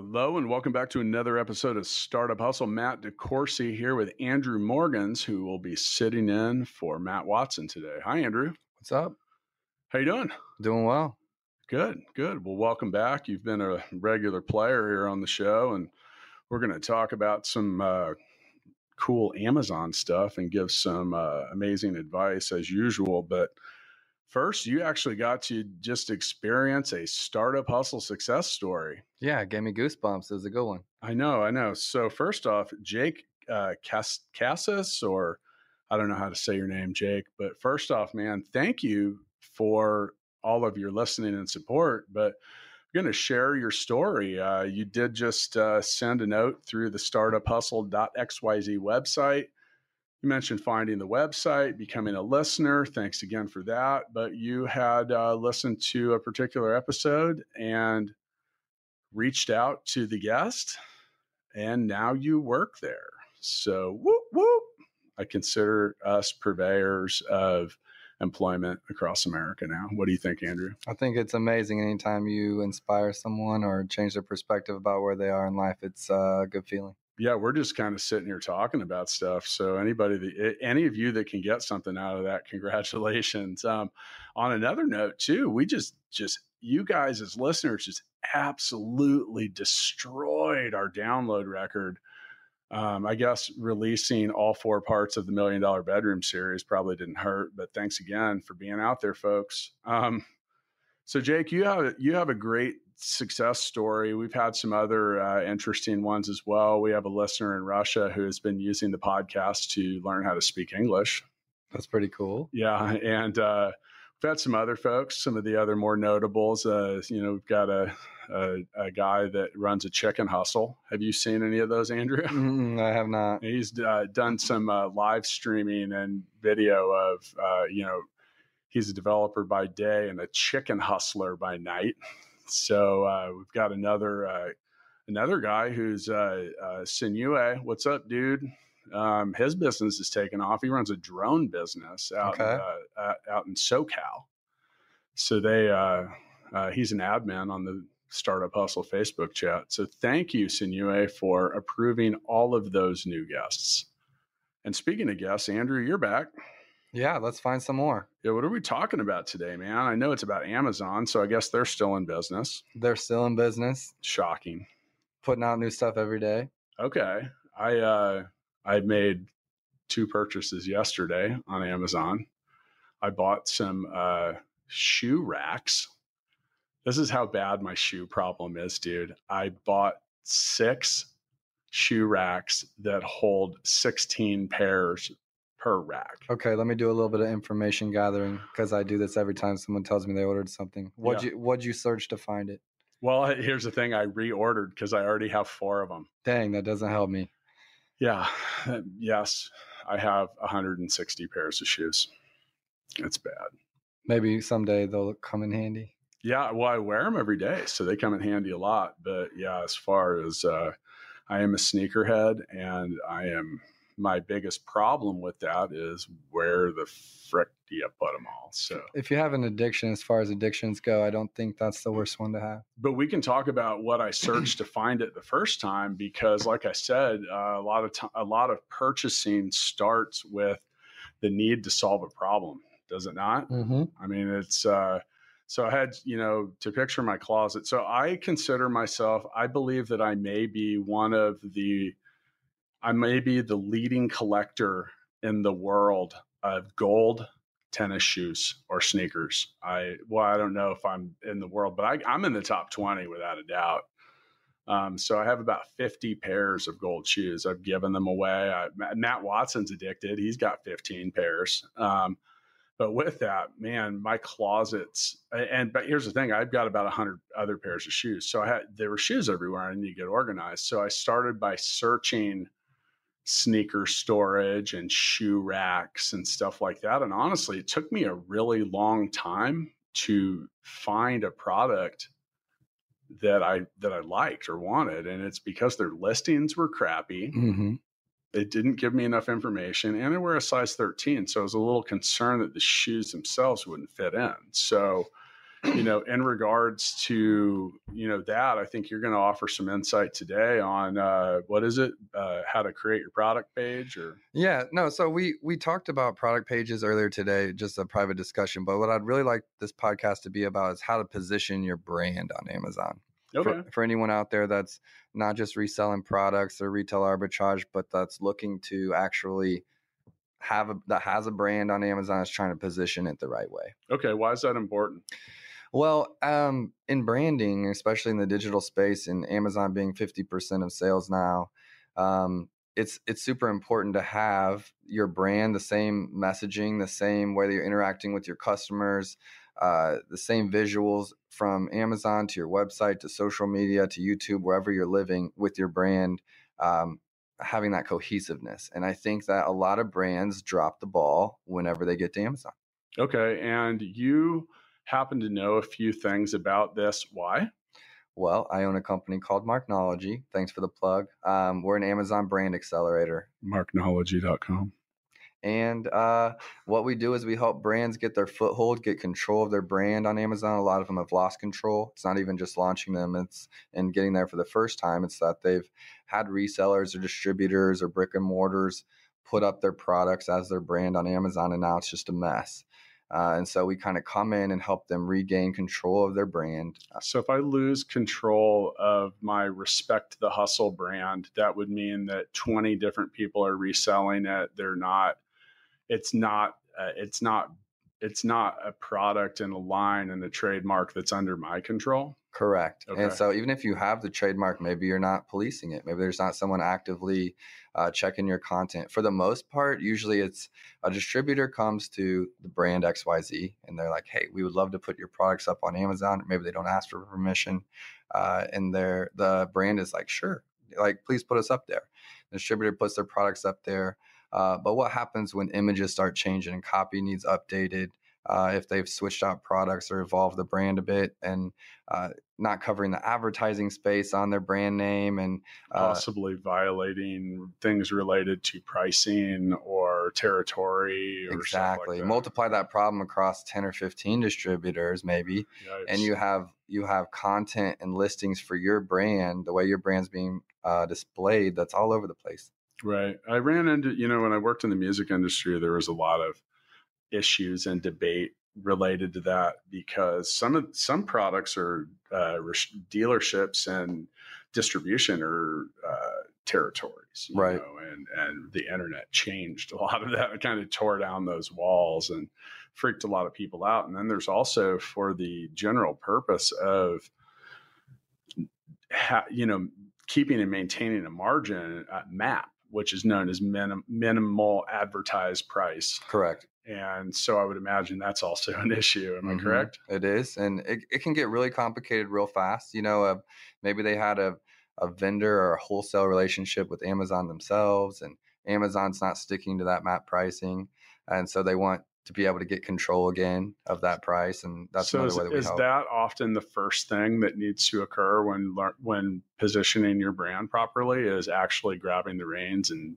Hello, and welcome back to another episode of Startup Hustle. Matt DeCoursey here with Andrew Morgans, who will be sitting in for Matt Watson today. Hi, Andrew. What's up? How you doing? Doing well. Good, good. Well, welcome back. You've been a regular player here on the show, and we're going to talk about some uh, cool Amazon stuff and give some uh, amazing advice as usual. But First, you actually got to just experience a startup hustle success story. Yeah, gave me goosebumps. It was a good one. I know, I know. So, first off, Jake uh, Cass- Cassis, or I don't know how to say your name, Jake, but first off, man, thank you for all of your listening and support. But I'm going to share your story. Uh, you did just uh, send a note through the startup startuphustle.xyz website you mentioned finding the website, becoming a listener. Thanks again for that. But you had uh, listened to a particular episode and reached out to the guest, and now you work there. So, whoop, whoop. I consider us purveyors of employment across America now. What do you think, Andrew? I think it's amazing anytime you inspire someone or change their perspective about where they are in life. It's a good feeling yeah, we're just kind of sitting here talking about stuff. So anybody that any of you that can get something out of that, congratulations. Um, on another note, too, we just just you guys as listeners just absolutely destroyed our download record. Um, I guess releasing all four parts of the Million Dollar Bedroom series probably didn't hurt, but thanks again for being out there, folks. Um, so, Jake, you have you have a great success story. We've had some other uh, interesting ones as well. We have a listener in Russia who has been using the podcast to learn how to speak English. That's pretty cool. Yeah, and uh, we've had some other folks. Some of the other more notables. Uh, you know, we've got a, a, a guy that runs a chicken hustle. Have you seen any of those, Andrew? Mm, I have not. He's uh, done some uh, live streaming and video of uh, you know. He's a developer by day and a chicken hustler by night. So uh, we've got another uh, another guy who's uh, uh, Sinue. What's up, dude? Um, his business is taking off. He runs a drone business out okay. in, uh, uh, out in SoCal. So they uh, uh, he's an admin on the Startup Hustle Facebook chat. So thank you, Sinue, for approving all of those new guests. And speaking of guests, Andrew, you're back. Yeah, let's find some more. Yeah, what are we talking about today, man? I know it's about Amazon, so I guess they're still in business. They're still in business. Shocking. Putting out new stuff every day. Okay. I uh I made two purchases yesterday on Amazon. I bought some uh shoe racks. This is how bad my shoe problem is, dude. I bought six shoe racks that hold 16 pairs per rack. Okay, let me do a little bit of information gathering because I do this every time someone tells me they ordered something. What'd Yeah. you What'd you search to find it? Well, here's the thing I reordered because I already have four of them. Dang, that doesn't help me. Yeah. Yes, I have 160 pairs of shoes. It's bad. Maybe someday they'll come in handy. Yeah, well, I wear them every day, so they come in handy a lot. But yeah, as far as uh, I am a sneakerhead, and I am my biggest problem with that is where the frick do you put them all? So, If you have an addiction, as far as addictions go, I don't think that's the worst one to have. but we can talk about what I searched to find it the first time because, like I said, uh, a lot of t- a lot of purchasing starts with the need to solve a problem, does it not? Mm-hmm. I mean, it's uh, so I had you know to picture my closet. So I consider myself. I believe that I may be one of the. I may be the leading collector in the world of gold tennis shoes or sneakers. I well, I don't know if I'm in the world, but I, I'm in the top twenty without a doubt. Um, so I have about 50 pairs of gold shoes. I've given them away. I, Matt Watson's addicted. He's got 15 pairs. Um, but with that, man, my closets and but here's the thing: I've got about hundred other pairs of shoes. So I had there were shoes everywhere. I need to get organized. So I started by searching sneaker storage and shoe racks and stuff like that. And honestly, it took me a really long time to find a product that I that I liked or wanted, and it's because their listings were crappy. Mm-hmm. It didn't give me enough information, and they were a size 13, so I was a little concerned that the shoes themselves wouldn't fit in. So you know, in regards to you know that, I think you're going to offer some insight today on uh, what is it, uh, how to create your product page, or yeah, no. So we we talked about product pages earlier today, just a private discussion. But what I'd really like this podcast to be about is how to position your brand on Amazon. okay, For, for anyone out there that's not just reselling products or retail arbitrage, but that's looking to actually have a that has a brand on Amazon is trying to position it the right way. okay. Why is that important? Well, um, in branding, especially in the digital space, and Amazon being fifty percent of sales now, um, it's it's super important to have your brand, the same messaging, the same way that you're interacting with your customers, uh, the same visuals from Amazon to your website to social media to YouTube, wherever you're living with your brand. Um, having that cohesiveness and i think that a lot of brands drop the ball whenever they get to amazon Okay, and you happen to know a few things about this. Why? Well, I own a company called Marknology. Thanks for the plug. Um, we're an Amazon brand accelerator. Marknology.com. And uh, what we do is we help brands get their foothold, get control of their brand on Amazon. A lot of them have lost control. It's not even just launching them; it's and getting there for the first time. It's that they've had resellers or distributors or brick and mortars put up their products as their brand on Amazon, and now it's just a mess. Uh, and so we kind of come in and help them regain control of their brand. So if I lose control of my Respect the Hustle brand, that would mean that 20 different people are reselling it. They're not, it's not, uh, it's not, it's not a product and a line and a trademark that's under my control. Correct. Okay. And so even if you have the trademark, maybe you're not policing it. Maybe there's not someone actively uh, checking your content. For the most part, usually it's a distributor comes to the brand XYZ and they're like, hey, we would love to put your products up on Amazon. Maybe they don't ask for permission. Uh, and their the brand is like, sure, like please put us up there. The distributor puts their products up there. Uh, but what happens when images start changing and copy needs updated? Uh, if they've switched out products or evolved the brand a bit and uh, not covering the advertising space on their brand name and uh, Possibly violating things related to pricing or territory or exactly like that. multiply that problem across 10 or 15 distributors maybe and you have you have content and listings for your brand the way your brand's being uh, displayed that's all over the place Right. I ran into, you know, when I worked in the music industry, there was a lot of issues and debate related to that because some of some products are uh, dealerships and distribution are uh, territories, you Right. know, and and the internet changed a lot of that. It kind of tore down those walls and freaked a lot of people out. And then there's also for the general purpose of, ha- you know, keeping and maintaining a margin uh, map, which is known as minim- minimal advertised price. correct And so I would imagine that's also an issue. Am Mhm. I correct? It is, and it, it can get really complicated real fast. You know, uh, maybe they had a, a vendor or a wholesale relationship with Amazon themselves, and Amazon's not sticking to that map pricing, and so they want to be able to get control again of that price, and that's so another is, way that we is help. that often the first thing that needs to occur when when positioning your brand properly is actually grabbing the reins and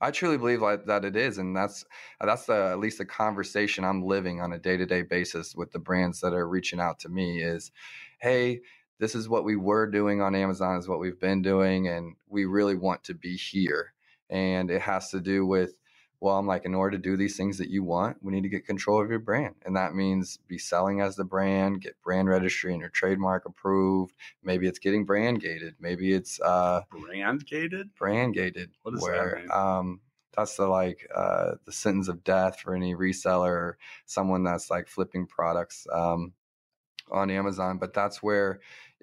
I truly believe like that it is, and that's that's the, at least the conversation I'm living on a day to day basis with the brands that are reaching out to me is, hey, this is what we were doing on Amazon, is what we've been doing, and we really want to be here. And it has to do with, well, I'm like, in order to do these things that you want, we need to get control of your brand, and that means be selling as the brand, get brand registry and your trademark approved. Maybe it's getting brand gated. Maybe it's uh, brand gated. brand gated What does that mean? um that's the like uh the sentence of death for any reseller or someone that's like flipping products um on Amazon but that's where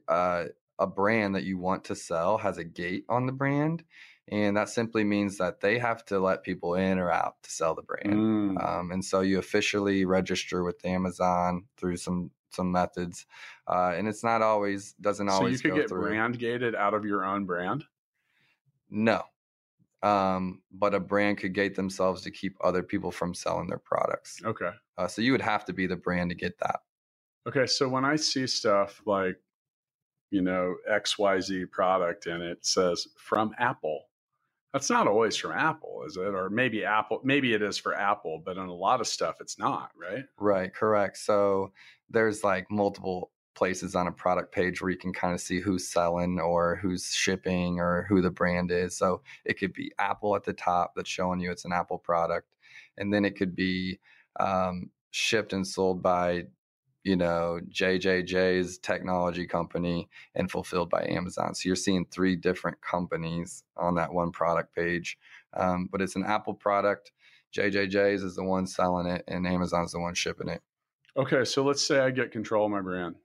uh a brand that you want to sell has a gate on the brand and that simply means that they have to let people in or out to sell the brand Mm. um, and so you officially register with Amazon through some some methods uh, and it's not always doesn't always. so you could go get through brand gated out of your own brand. no. um, but a brand could gate themselves to keep other people from selling their products. Okay. Uh, so you would have to be the brand to get that. Okay. So when I see stuff like, you know, XYZ product and it says from Apple, that's not always from Apple, is it? Or maybe Apple, maybe it is for Apple, but on a lot of stuff, it's not, right? Right, correct. So there's like multiple places on a product page where you can kind of see who's selling or who's shipping or who the brand is. So it could be Apple at the top that's showing you it's an Apple product. And then it could be um, shipped and sold by you know, JJJ's technology company and fulfilled by Amazon. So you're seeing three different companies on that one product page. Um, but it's an Apple product. JJJ's is the one selling it, and Amazon's the one shipping it. Okay, so let's say I get control of my brand.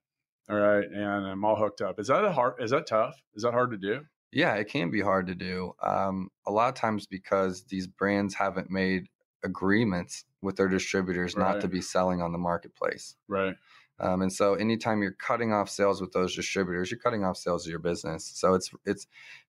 All right, and I'm all hooked up. Is that a hard? Is that tough? Is that hard to do? Yeah, it can be hard to do. Um, a lot of times because these brands haven't made agreements with their distributors right. not to be selling on the marketplace. Right. Um, and so anytime you're cutting off sales with those distributors, you're cutting off sales of your business. So it's it's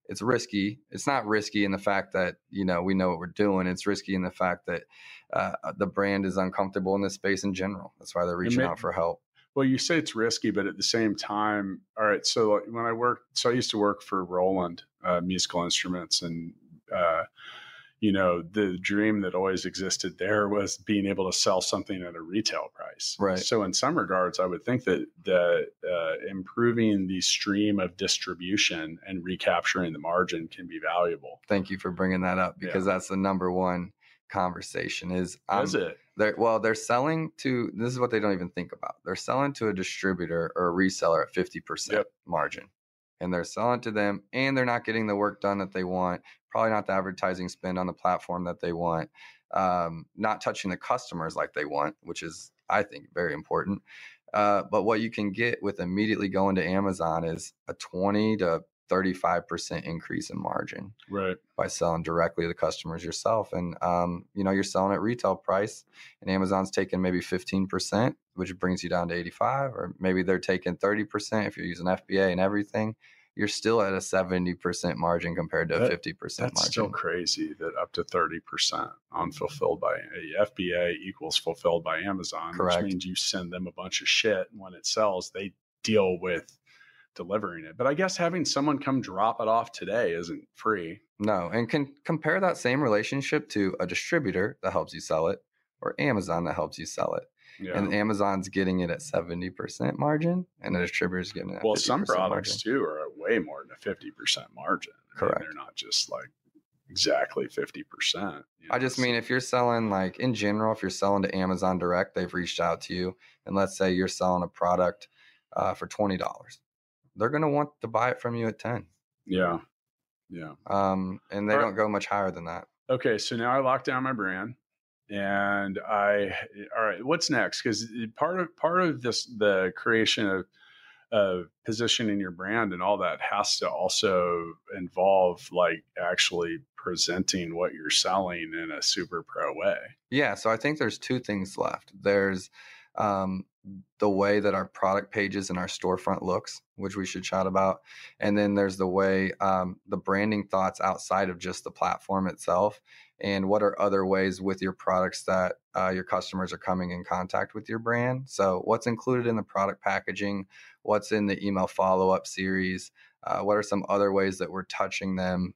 it's risky. It's not risky in the fact that you know we know what we're doing. It's risky in the fact that uh, the brand is uncomfortable in this space in general. That's why they're reaching may, out for help. Well, you say it's risky, but at the same time, all right. So when I worked, so I used to work for Roland uh, Musical Instruments, and uh, you know, the dream that always existed there was being able to sell something at a retail price. Right. So in some regards, I would think that the uh, improving the stream of distribution and recapturing the margin can be valuable. Thank you for bringing that up because yeah. that's the number one conversation. Is um, is it? They're, well, they're selling to. This is what they don't even think about. They're selling to a distributor or a reseller at fifty percent yep. margin and they're selling to them and they're not getting the work done that they want probably not the advertising spend on the platform that they want um, not touching the customers like they want which is i think very important. Uh, but what you can get with immediately going to amazon is a 20 to 35% increase in margin right by selling directly to the customers yourself and um, you know you're selling at retail price and amazon's taking maybe 15% which brings you down to 85 or maybe they're taking 30% if you're using fba and everything you're still at a 70% margin compared to that, a 50% that's margin. still crazy that up to 30% on fulfilled by FBA equals fulfilled by Amazon, Correct. which means you send them a bunch of shit. And when it sells, they deal with delivering it. But I guess having someone come drop it off today isn't free. No. And can compare that same relationship to a distributor that helps you sell it or Amazon that helps you sell it. Yeah. And Amazon's getting it at 70% margin and the distributor's getting it Well, some products margin. too are way more than a 50% margin. Correct. they're not just like exactly 50%. You know, I just mean if you're selling like in general, if you're selling to Amazon direct, they've reached out to you and let's say you're selling a product uh, for $20. They're going to want to buy it from you at 10. Yeah. Yeah. Um, and they don't go much higher than that. Okay. So now I lock down my brand and I all right, what's next? Because part of part of this the creation of uh, positioning your brand and all that has to also involve like actually presenting what you're selling in a super pro way. Yeah, so I think there's two things left. There's um, the way that our product pages and our storefront looks, which we should chat about, and then there's the way um, the branding thoughts outside of just the platform itself and what are other ways with your products that uh, your customers are coming in contact with your brand? So what's included in the product packaging? What's in the email follow-up series? Uh, what are some other ways that we're touching them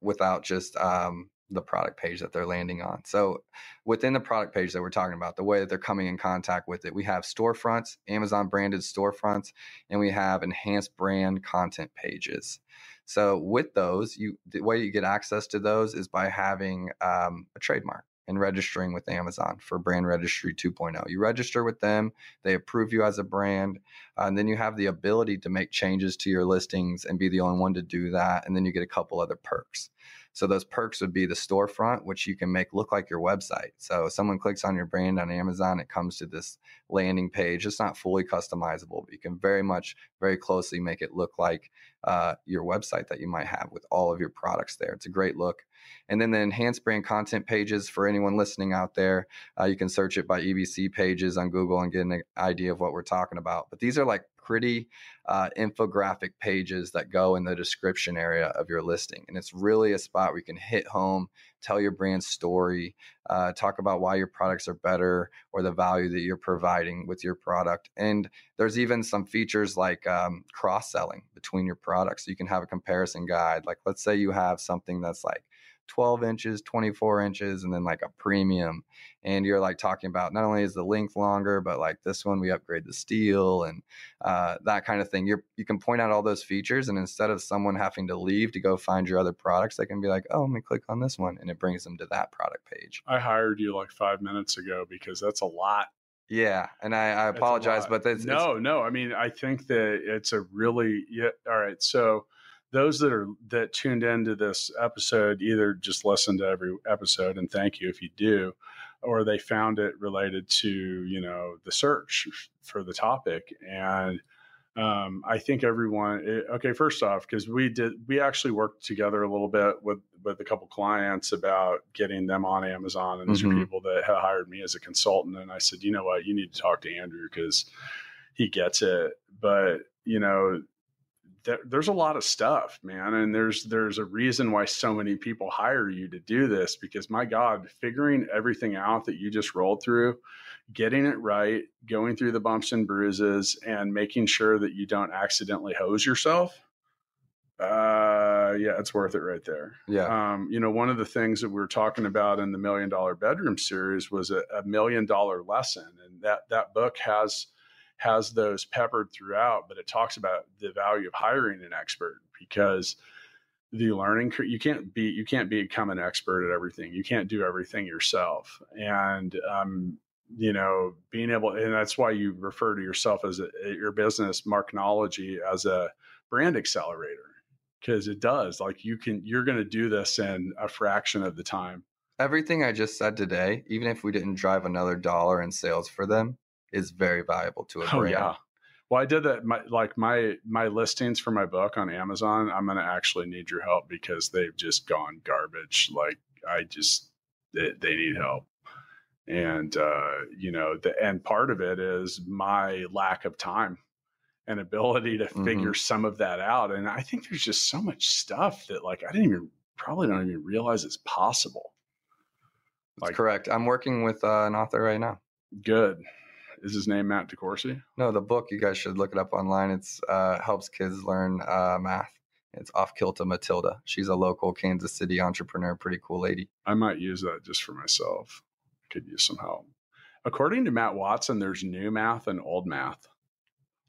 without just um, the product page that they're landing on. So within the product page that we're talking about, the way that they're coming in contact with it, we have storefronts, Amazon branded storefronts, and we have enhanced brand content pages. So with those, you the way you get access to those is by having um, a trademark and registering with Amazon for Brand Registry 2.0. You register with them, they approve you as a brand, uh, and then you have the ability to make changes to your listings and be the only one to do that. And then you get a couple other perks. So those perks would be the storefront, which you can make look like your website. So someone clicks on your brand on Amazon, it comes to this landing page. It's not fully customizable, but you can very much, very closely make it look like uh, your website that you might have with all of your products there. It's a great look. And then the enhanced brand content pages for anyone listening out there, uh, you can search it by EBC pages on Google and get an idea of what we're talking about. But these are like pretty uh, infographic pages that go in the description area of your listing. And it's really a spot where you can hit home, tell your brand story, uh, talk about why your products are better or the value that you're providing with your product. And there's even some features like um, cross selling between your products. So you can have a comparison guide. Like, let's say you have something that's like 12 inches, 24 inches, and then like a premium. And you're like talking about not only is the length longer, but like this one we upgrade the steel and uh, that kind of thing. You're you can point out all those features, and instead of someone having to leave to go find your other products, they can be like, oh, let me click on this one, and it brings them to that product page. I hired you like five minutes ago because that's a lot. Yeah, and I, I apologize, but that's no, no. I mean, I think that it's a really yeah. All right, so those that are that tuned into this episode either just listen to every episode and thank you if you do or they found it related to you know the search for the topic. And um, i think everyone it, eh, okay first off because we did we actually worked together a little bit with with a couple clients about getting them on amazon and these mm-hmm. are people that had hired me as a consultant. And i said you know what? You need to talk to andrew because he gets it. But you know there's a lot of stuff, man, and there's there's a reason why so many people hire you to do this because my God, figuring everything out that you just rolled through, getting it right, going through the bumps and bruises, and making sure that you don't accidentally hose yourself. Uh, yeah, it's worth it right there. Yeah. Um, you know, one of the things that we were talking about in the Million Dollar Bedroom series was a, a million dollar lesson, and that that book has has those peppered throughout, but it talks about the value of hiring an expert because the learning you can't be you can't become an expert at everything. You can't do everything yourself, and um, you know being able and that's why you refer to yourself as a, your business Marknology as a brand accelerator because it does. Like you can you're going to do this in a fraction of the time. Everything i just said today even if we didn't drive another dollar in sales for them is very valuable to a brand. Oh, yeah. Well, I did that. My, like my my listings for my book on Amazon, I'm going to actually need your help because they've just gone garbage. Like I just they, they need help, and uh, you know, the and part of it is my lack of time and ability to mm-hmm. figure some of that out. And I think there's just so much stuff that like I didn't even probably don't even realize it's possible. Like, That's correct. I'm working with uh, an author right now. Good is his name Matt DeCoursey? No, the book you guys should look it up online. It's uh, helps kids learn uh, math. It's off kilter Matilda. She's a local Kansas City entrepreneur, pretty cool lady. I might use that just for myself. Could use some help. According to Matt Watson, there's new math and old math.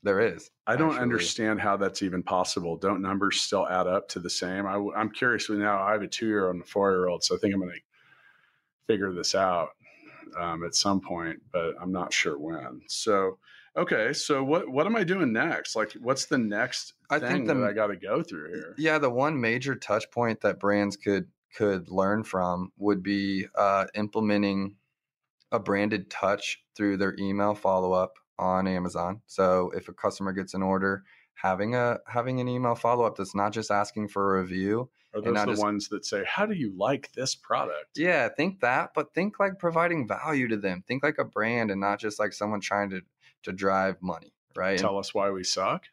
There is. I don't actually. understand how that's even possible. Don't numbers still add up to the same? I, am curious. Now I have a two year old and a four year old, so I think I'm going to figure this out um, at some point, but I'm not sure when. So, okay, so what what am I doing next? Like, what's the next I think the, that I got to go through here? Yeah, the one major touch point that brands could could learn from would be uh, implementing a branded touch through their email follow up on Amazon. So if a customer gets an order, having a having an email follow up that's not just asking for a review, are those the just, ones that say, "How do you like this product?" Yeah, think that, but think like providing value to them. Think like a brand, and not just like someone trying to to drive money. Right? Tell and, us why we suck.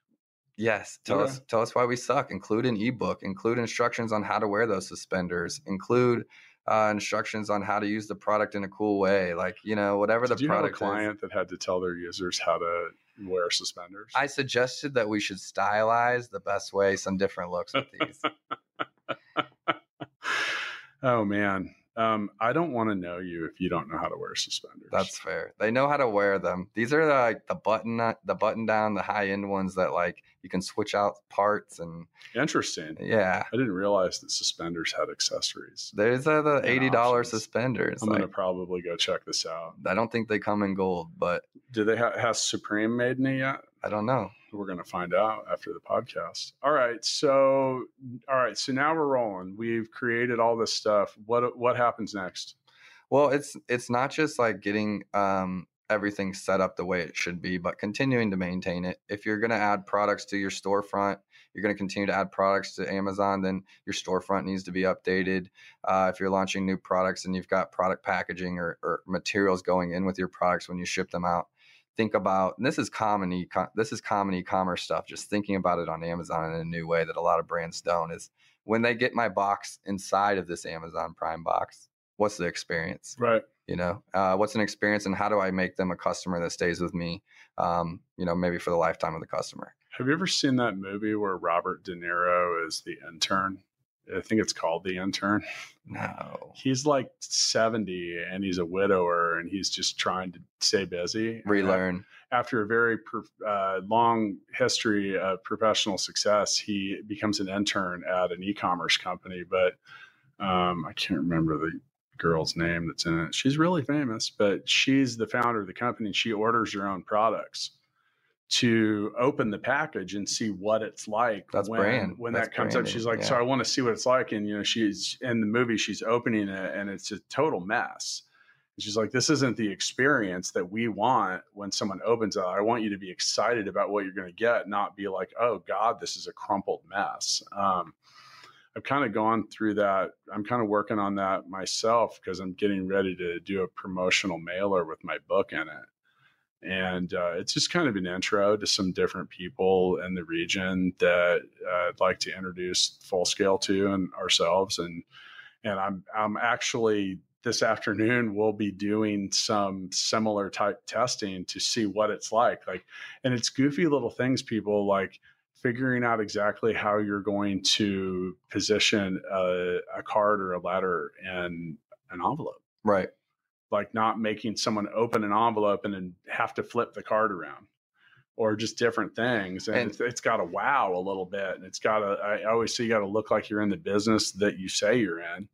Yes, tell us tell us why we suck. Include an ebook. Include instructions on how to wear those suspenders. Include uh, instructions on how to use the product in a cool way. Like you know, whatever Did the product. You have a client is. that had to tell their users how to wear suspenders. I suggested that we should stylize the best way some different looks with these. oh man, um, I don't want to know you if you don't know how to wear suspenders. That's fair. They know how to wear them. These are like the button, the button down, the high end ones that like you can switch out parts and. Interesting. Yeah, I didn't realize that suspenders had accessories. There's uh, the eighty dollars suspenders. I'm like, gonna probably go check this out. I don't think they come in gold, but do they ha- has Supreme made any yet? I don't know. We're going to find out after the podcast. All right. So, all right. So now we're rolling. We've created all this stuff. What what happens next? Well, it's it's not just like getting um, everything set up the way it should be, but continuing to maintain it. If you're going to add products to your storefront, you're going to continue to add products to Amazon, then your storefront needs to be updated. Uh, if you're launching new products and you've got product packaging or, or materials going in with your products when you ship them out, think about this is common e this is common e-commerce stuff just thinking about it on amazon in a new way that a lot of brands don't is when they get my box inside of this amazon prime box what's the experience? Right. You know uh, what's an experience and how do i make them a customer that stays with me um, you know maybe for the lifetime of the customer? Have you ever seen that movie where robert de niro is the intern I think it's called The Intern. No. He's like 70 and he's a widower and he's just trying to stay busy. Relearn. After a very uh, long history of professional success, he becomes an intern at an e commerce company. But um, I can't remember the girl's name that's in it. She's really famous, but she's the founder of the company and she orders her own products to open the package and see what it's like That's when brand. when That's that comes branding. up she's like Yeah. so i want to see what it's like and you know she's in the movie she's opening it and it's a total mess and she's like this isn't the experience that we want when someone opens it i want you to be excited about what you're going to get not be like oh god this is a crumpled mess um, i've kind of gone through that i'm kind of working on that myself because i'm getting ready to do a promotional mailer with my book in it and uh, it's just kind of an intro to some different people in the region that uh, I'd like to introduce full scale to and ourselves. And and I'm I'm actually this afternoon we'll be doing some similar type testing to see what it's like. Like, and it's goofy little things, people like figuring out exactly how you're going to position a, a card or a letter in an envelope Right. Like not making someone open an envelope and then have to flip the card around or just different things and, And- it's, it's got to wow a little bit and it's got to i always say you got to look like you're in the business that you say you're in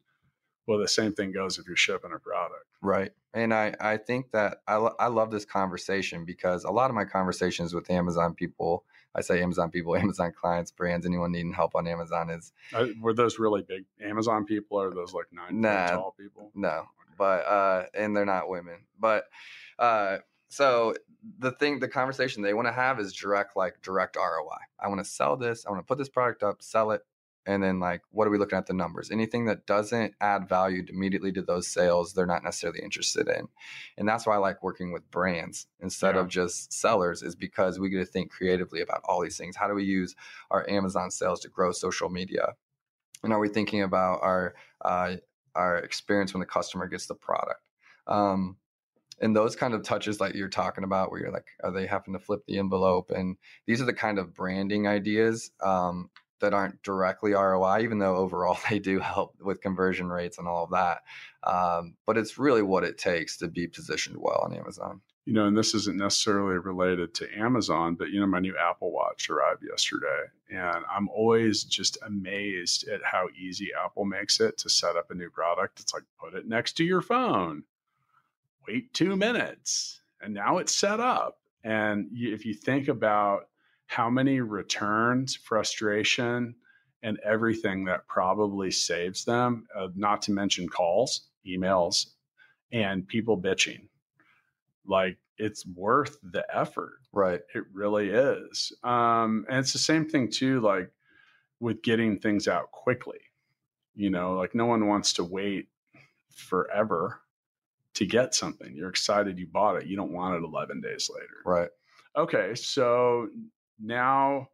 well the same thing goes if you're shipping a product Right. And I, I think that I, lo- I love this conversation because a lot of my conversations with Amazon people, I say Amazon people, Amazon clients, brands, anyone needing help on Amazon is Uh, were those really big amazon people or those like nine Nah. tall people no, but, uh, and they're not women. But, uh, so the thing, the conversation they want to have is direct, like direct ROI. I want to sell this. I want to put this product up, sell it. And then, like, what are we looking at the numbers? Anything that doesn't add value immediately to those sales, they're not necessarily interested in. And that's why I like working with brands instead Yeah. of just sellers, is because we get to think creatively about all these things. How do we use our Amazon sales to grow social media? And are we thinking about our uh, our experience when the customer gets the product? Um, and those kind of touches that you're talking about, where you're like, are they having to flip the envelope? And these are the kind of branding ideas um, that aren't directly ROI, even though overall they do help with conversion rates and all of that. Um, but it's really what it takes to be positioned well on Amazon. You know, and this isn't necessarily related to Amazon, but you know, my new Apple Watch arrived yesterday, and I'm always just amazed at how easy Apple makes it to set up a new product. It's like put it next to your phone, wait two minutes, and now it's set up. And if you think about how many returns, frustration, and everything that probably saves them, uh, not to mention calls, emails, and people bitching like it's worth the effort. Right. It really is. Um, and it's the same thing too, like with getting things out quickly. You know, like no one wants to wait forever to get something. You're excited you bought it. You don't want it 11 days later. Right. Okay. So now,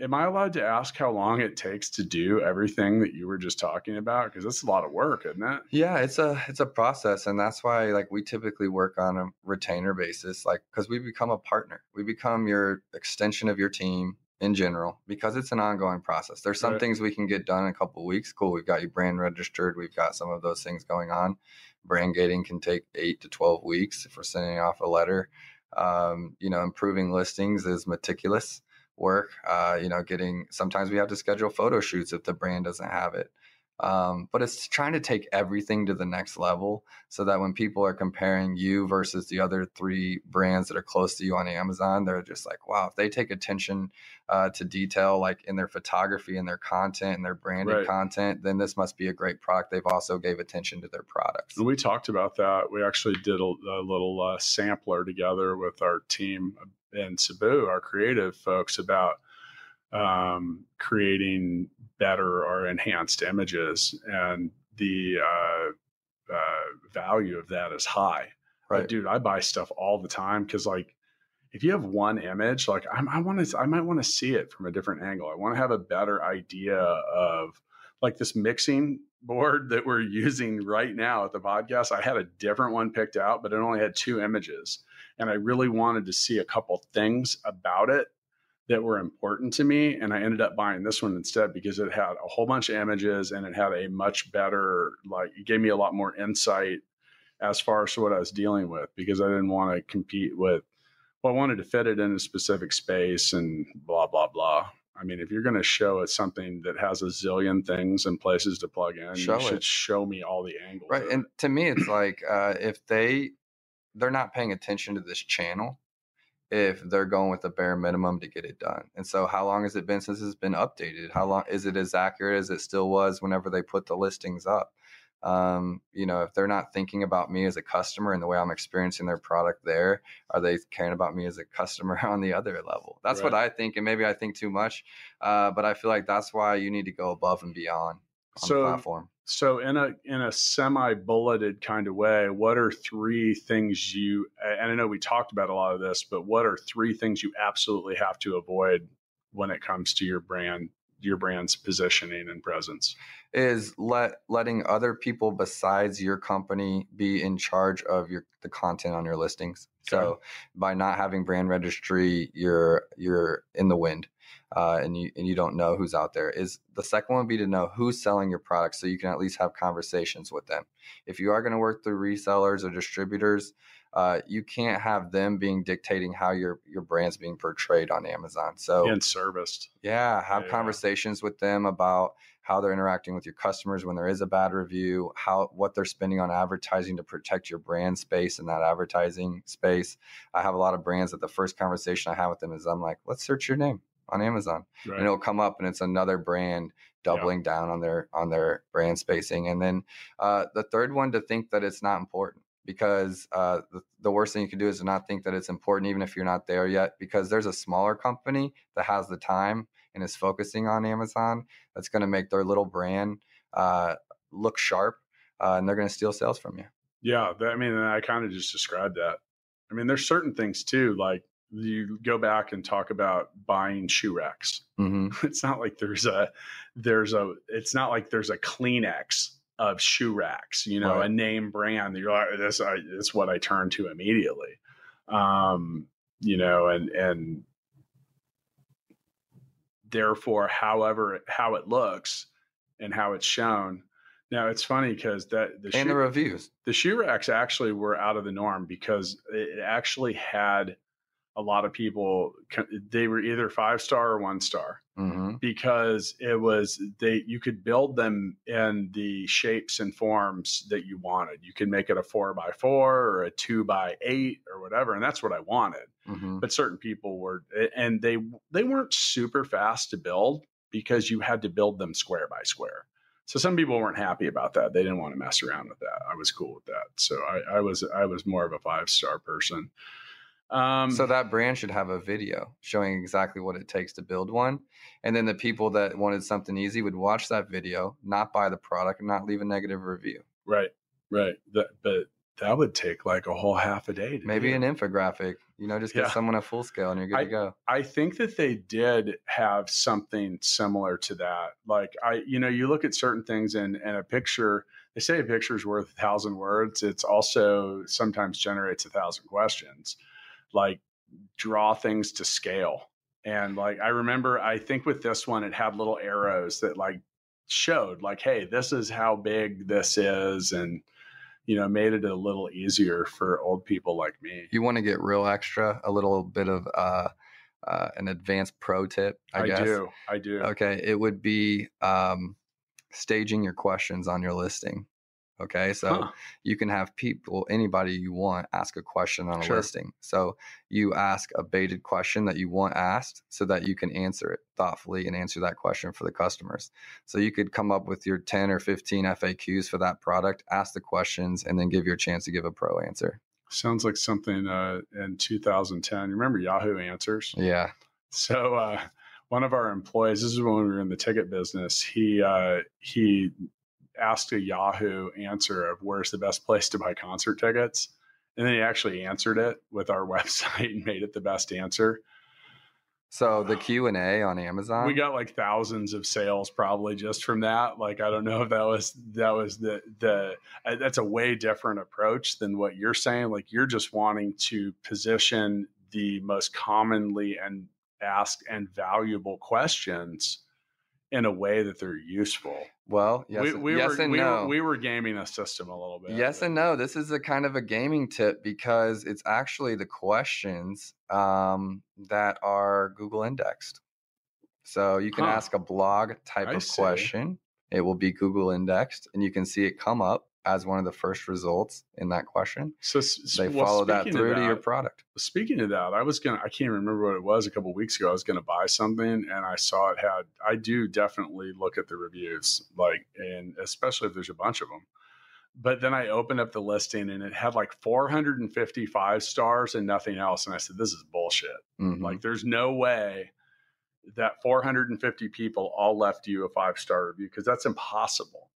am I allowed to ask how long it takes to do everything that you were just talking about? Because it's a lot of work, isn't it? Yeah, it's a it's a process, and that's why like we typically work on a retainer basis, like because we become a partner, we become your extension of your team in general because it's an ongoing process. There's some Right. things we can get done in a couple of weeks. Cool, we've got you brand registered, we've got some of those things going on. Brand gating can take eight to twelve weeks if we're sending off a letter. Um, you know, improving listings is meticulous work. Uh, you know, getting sometimes we have to schedule photo shoots if the brand doesn't have it. Um, but it's trying to take everything to the next level so that when people are comparing you versus the other three brands that are close to you on Amazon, they're just like, wow, if they take attention uh, to detail, like in their photography and their content and their branded Right. content, then this must be a great product. They've also gave attention to their products. And we talked about that. We actually did a, a little uh, sampler together with our team in Cebu, our creative folks, about um, creating better or enhanced images, and the uh, uh, value of that is high. Like, Right. dude, I buy stuff all the time because like if you have one image, like I'm, I want to, I might want to see it from a different angle. I want to have a better idea of like this mixing board that we're using right now at the podcast. I had a different one picked out, but it only had two images, and I really wanted to see a couple things about it that were important to me and i ended up buying this one instead because it had a whole bunch of images and it had a much better like it gave me a lot more insight as far as what i was dealing with because i didn't want to compete with well i wanted to fit it in a specific space and blah blah blah i mean if you're going to show it something that has a zillion things and places to plug in Show you should it. show me all the angles Right. And to me, it's like uh, if they they're not paying attention to this channel, if they're going with the bare minimum to get it done. And so, how long has it been since it's been updated? How long is it as accurate as it still was whenever they put the listings up? Um, you know, if they're not thinking about me as a customer and the way I'm experiencing their product there, are they caring about me as a customer on the other level? That's what I think, and maybe I think too much. Uh, but I feel like that's why you need to go above and beyond on So- the platform. So in a in a semi bulleted kind of way, what are three things you and I know we talked about a lot of this, but what are three things you absolutely have to avoid when it comes to your brand your brand's positioning and presence? is let letting other people besides your company be in charge of your the content on your listings. Okay. So by not having brand registry, you're you're in the wind, uh, and you and you don't know who's out there. Is the second one would be to know who's selling your product, so you can at least have conversations with them. If you are going to work through resellers or distributors, uh, you can't have them being dictating how your your brand's being portrayed on Amazon. So And serviced. yeah, have Yeah. conversations with them about how they're interacting with your customers when there is a bad review, how what they're spending on advertising to protect your brand space in that advertising space. I have a lot of brands that the first conversation I have with them is I'm like, let's search your name on Amazon. Right. And it'll come up and it's another brand doubling down on their on their brand spacing. And then uh, the third one to think that it's not important because uh, the, the worst thing you can do is to not think that it's important even if you're not there yet because there's a smaller company that has the time and is focusing on amazon that's going to make their little brand uh, look sharp uh, and they're going to steal sales from you Yeah, that, I mean, I kind of just described that. I mean, there's certain things too, like you go back and talk about buying shoe racks. hmm It's not like there's a there's a it's not like there's a Kleenex of shoe racks, you know, Right. a name brand. that You're like, this I, this is what I turn to immediately. Um, you know, and and therefore, however how it looks and how it's shown. Now it's funny because that the and shoe, the reviews the shoe racks actually were out of the norm because it actually had a lot of people they were either five star or one star hmm because it was they you could build them in the shapes and forms that you wanted. You could make it a four by four or a two by eight or whatever and that's what i wanted. Hmm but certain people were and they they weren't super fast to build because you had to build them square by square. So some people weren't happy about that. They didn't want to mess around with that. I was cool with that. So i, I was i was more of a five star person um so that brand should have a video showing exactly what it takes to build one and then the people that wanted something easy would watch that video not buy the product and not leave a negative review right right that, but that would take like a whole half a day to maybe do. an infographic you know just get Yeah. someone a full scale and you're good to go I think that they did have something similar to that. Like I, you know, you look at certain things and and a picture. They say a picture is worth a thousand words. It's also sometimes generates a thousand questions. Like draw things to scale. And like I remember, I think with this one, it had little arrows that like showed like, hey, this is how big this is, and you know, made it a little easier for old people like me. you want to get real extra a little bit of uh, uh, an advanced pro tip i, I guess do, I do. okay it would be um, staging your questions on your listing okay so Huh. you can have people anybody you want ask a question on a Sure. listing so you ask a baited question that you want asked so that you can answer it thoughtfully and answer that question for the customers so you could come up with your 10 or 15 faqs for that product ask the questions and then give you a chance to give a pro answer Sounds like something uh, in 2010. You remember Yahoo Answers? yeah So uh, one of our employees, this is when we were in the ticket business. He uh, he asked a Yahoo answer of where's the best place to buy concert tickets, and then he actually answered it with our website and made it the best answer. So the Q and A on Amazon, we got like thousands of sales probably just from that. Like I don't know if that was that was the the uh, that's a way different approach than what you're saying. Like you're just wanting to position the most commonly and asked and valuable questions in a way that they're useful. Well, yes, we, we yes were, and we no. Were, we were gaming a system a little bit. Yes and no. This is a kind of a gaming tip because it's actually the questions um, that are Google indexed. So you can Huh. ask a blog type I of see. question. It will be Google indexed, and you can see it come up as one of the first results in that question. So They well, follow that through to your product. Speaking of that, I was gonna I can't remember what it was a couple weeks ago. I was gonna buy something and I saw it had I do definitely look at the reviews, like and especially if there's a bunch of them. But then I opened up the listing and it had like 455 stars and nothing else. And I said, This is bullshit. Mhm. Like there's no way that 450 people all left you a five star review because that's impossible.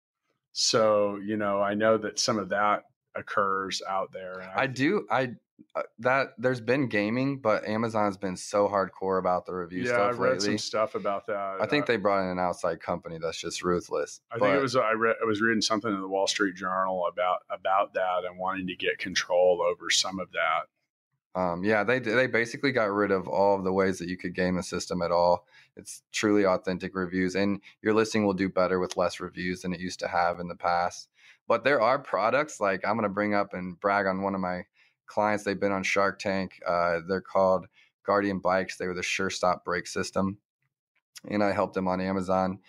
So, you know, I know that some of that occurs out there. And I do. I uh, that there's been gaming, but Amazon has been so hardcore about the review yeah, stuff I've read lately. some stuff about that. I think Uh, they brought in an outside company that's just ruthless. I think it was I read I was reading something in the Wall Street Journal about about that and wanting to get control over some of that. Um, yeah, they they basically got rid of all of the ways that you could game the system at all. It's truly authentic reviews, and your listing will do better with less reviews than it used to have in the past. But there are products like I'm going to bring up and brag on one of my clients. They've been on Shark Tank. Uh, they're called Guardian Bikes. They were the SureStop brake system, and I helped them on Amazon.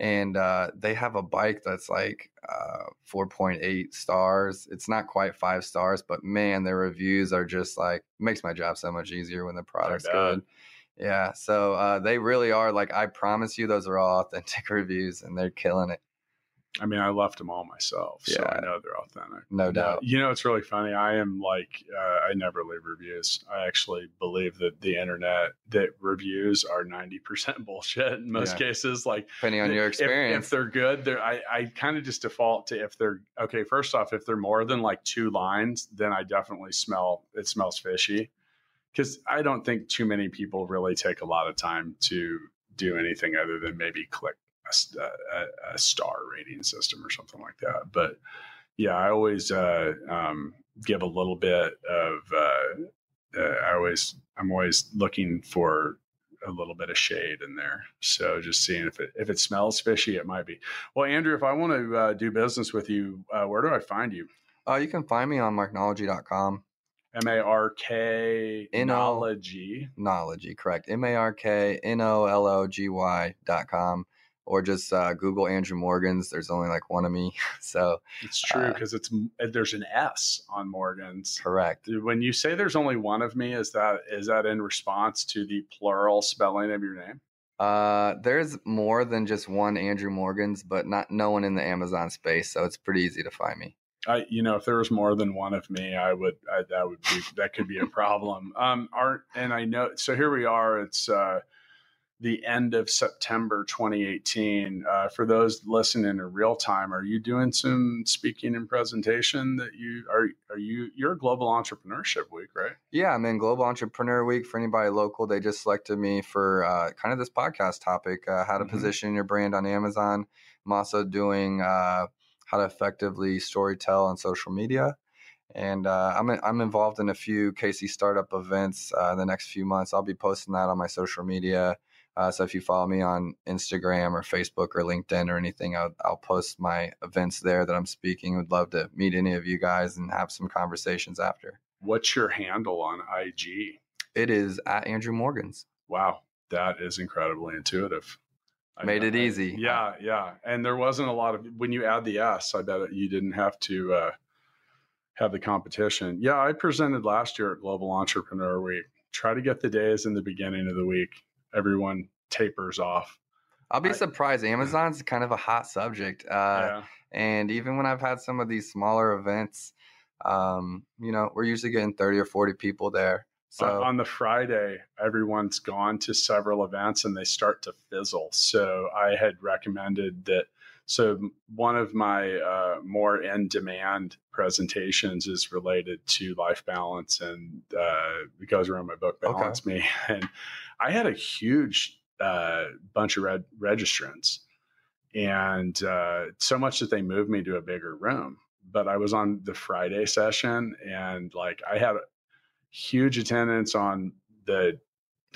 And uh, they have a bike that's like uh, 4.8 stars. It's not quite five stars, but man, their reviews are just like makes my job so much easier when the product's good. Yeah, so uh, they really are like I promise you, those are all authentic reviews, and they're killing it, I mean, I left them all myself, so I know they're authentic. no doubt. You know, it's really funny. I am like, uh, I never leave reviews. I actually believe that the internet that reviews are ninety percent bullshit in most Yeah. cases. Like, Depending on your if- experience, If, they're good, they're I, I kind of just default to if they're okay. First off, if they're more than like two lines, then I definitely smell it smells fishy. Because I don't think too many people really take a lot of time to do anything other than maybe click a, a- star rating system or something like that. But yeah, I always uh, um, give a little bit of. Uh, uh, I always I'm always looking for a little bit of shade in there. So just seeing if it if it smells fishy, it might be. Well, Andrew, if I want to uh, do business with you, uh, where do I find you? uh, you can find me on marknology.com. M A R K N O- Knowledge. Correct. M A R K N O L O G Y dot com, or just uh, Google Andrew Morgans. There's only like one of me, so It's true Uh, because it's there's an S on Morgans. correct. When you say there's only one of me, is that is that in response to the plural spelling of your name? Uh, there's more than just one Andrew Morgans, but not no one in the Amazon space, so it's pretty easy to find me. I, you know, if there was more than one of me, I would, I, that would be, that could be a problem. Um, art, and I know, so here we are. It's uh, the end of September 2018. Uh, for those listening in real time, are you doing some speaking and presentation that you are? Are you? You're global entrepreneurship week, right? Yeah, I'm in Global Entrepreneur Week for anybody local. They just selected me for uh, kind of this podcast topic, uh, how to Mhm. position your brand on Amazon. I'm also doing uh, how to effectively storytell on social media. And uh, I'm, I'm involved in a few KC startup events uh, in the next few months. I'll be posting that on my social media. Uh, so if you follow me on Instagram or Facebook or LinkedIn or anything, I'll, I'll post my events there that I'm speaking. Would love to meet any of you guys and have some conversations after. What's your handle on IG? It is at Andrew Morgans. Wow, that is incredibly intuitive. I Made it I- easy. yeah, yeah. And there wasn't a lot of when you add the S, I bet you didn't have to uh, have the competition. Yeah, I presented last year at Global Entrepreneur Week. Try to get the days in the beginning of the week. Everyone tapers off. I'll be I- surprised. Amazon's kind of a hot subject. Uh, yeah. And even when I've had some of these smaller events, um, you know, we're usually getting 30 or 40 people there. So On- the Friday, everyone's gone to several events and they start to fizzle. So I had recommended that So one of my uh, more in demand presentations is related to life balance, and uh, it goes around my book Balance okay. Me. And I had a huge uh, bunch of reg- registrants, and uh, so much that they moved me to a bigger room. But I was on the Friday session, and like I had huge attendance on the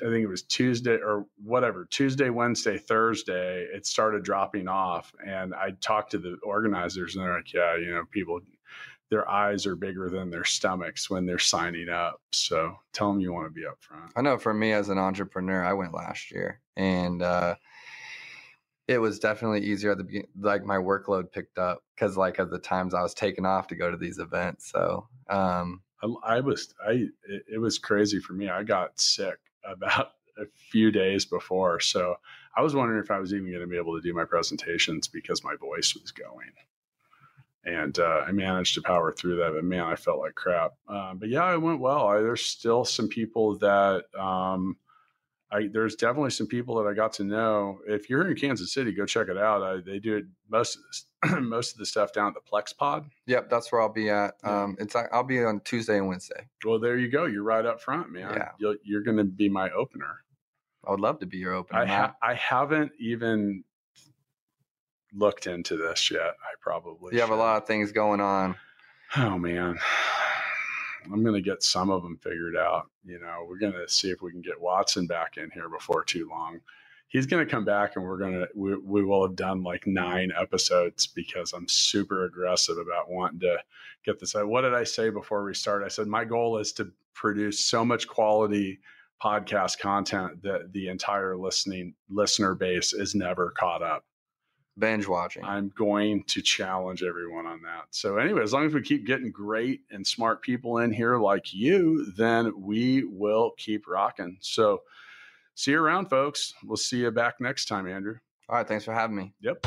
I think it was Tuesday or whatever, Tuesday, Wednesday, Thursday, it started dropping off. And I talked to the organizers and they're like, yeah, you know, people, their eyes are bigger than their stomachs when they're signing up. So tell them you want to be up front. I know for me as an entrepreneur, I went last year and, uh, it was definitely easier at the beginning. Like my workload picked up because, like, of the times I was taking off to go to these events. So, um, I, I was, I, it, it was crazy for me. I got sick about a few days before. So I was wondering if I was even going to be able to do my presentations because my voice was going. And uh, I managed to power through that, but man, I felt like crap. Uh, but yeah, it went well. I, there's still some people that um, I, there's definitely some people that I got to know. If you're in Kansas City, go check it out. I, they do it most of this, most of the stuff down at the Plexpod. Yep, that's where I'll be at. Um, it's I'll be on Tuesday and Wednesday. Well, there you go. You're right up front, man. Yeah. you you're going to be my opener. I would love to be your opener. I, ha- I haven't even looked into this yet. I probably you should. have a lot of things going on. Oh man, I'm going to get some of them figured out. You know, we're going to see if we can get Watson back in here before too long. He's going to come back and we're going to, we, we will have done like nine episodes because I'm super aggressive about wanting to get this out. What did I say before we start? I said, my goal is to produce so much quality podcast content that the entire listening listener base is never caught up binge watching. I'm going to challenge everyone on that. So, anyway, as long as we keep getting great and smart people in here like you, then we will keep rocking. So, see you around, folks. We'll see you back next time, Andrew. All right. Thanks for having me. Yep.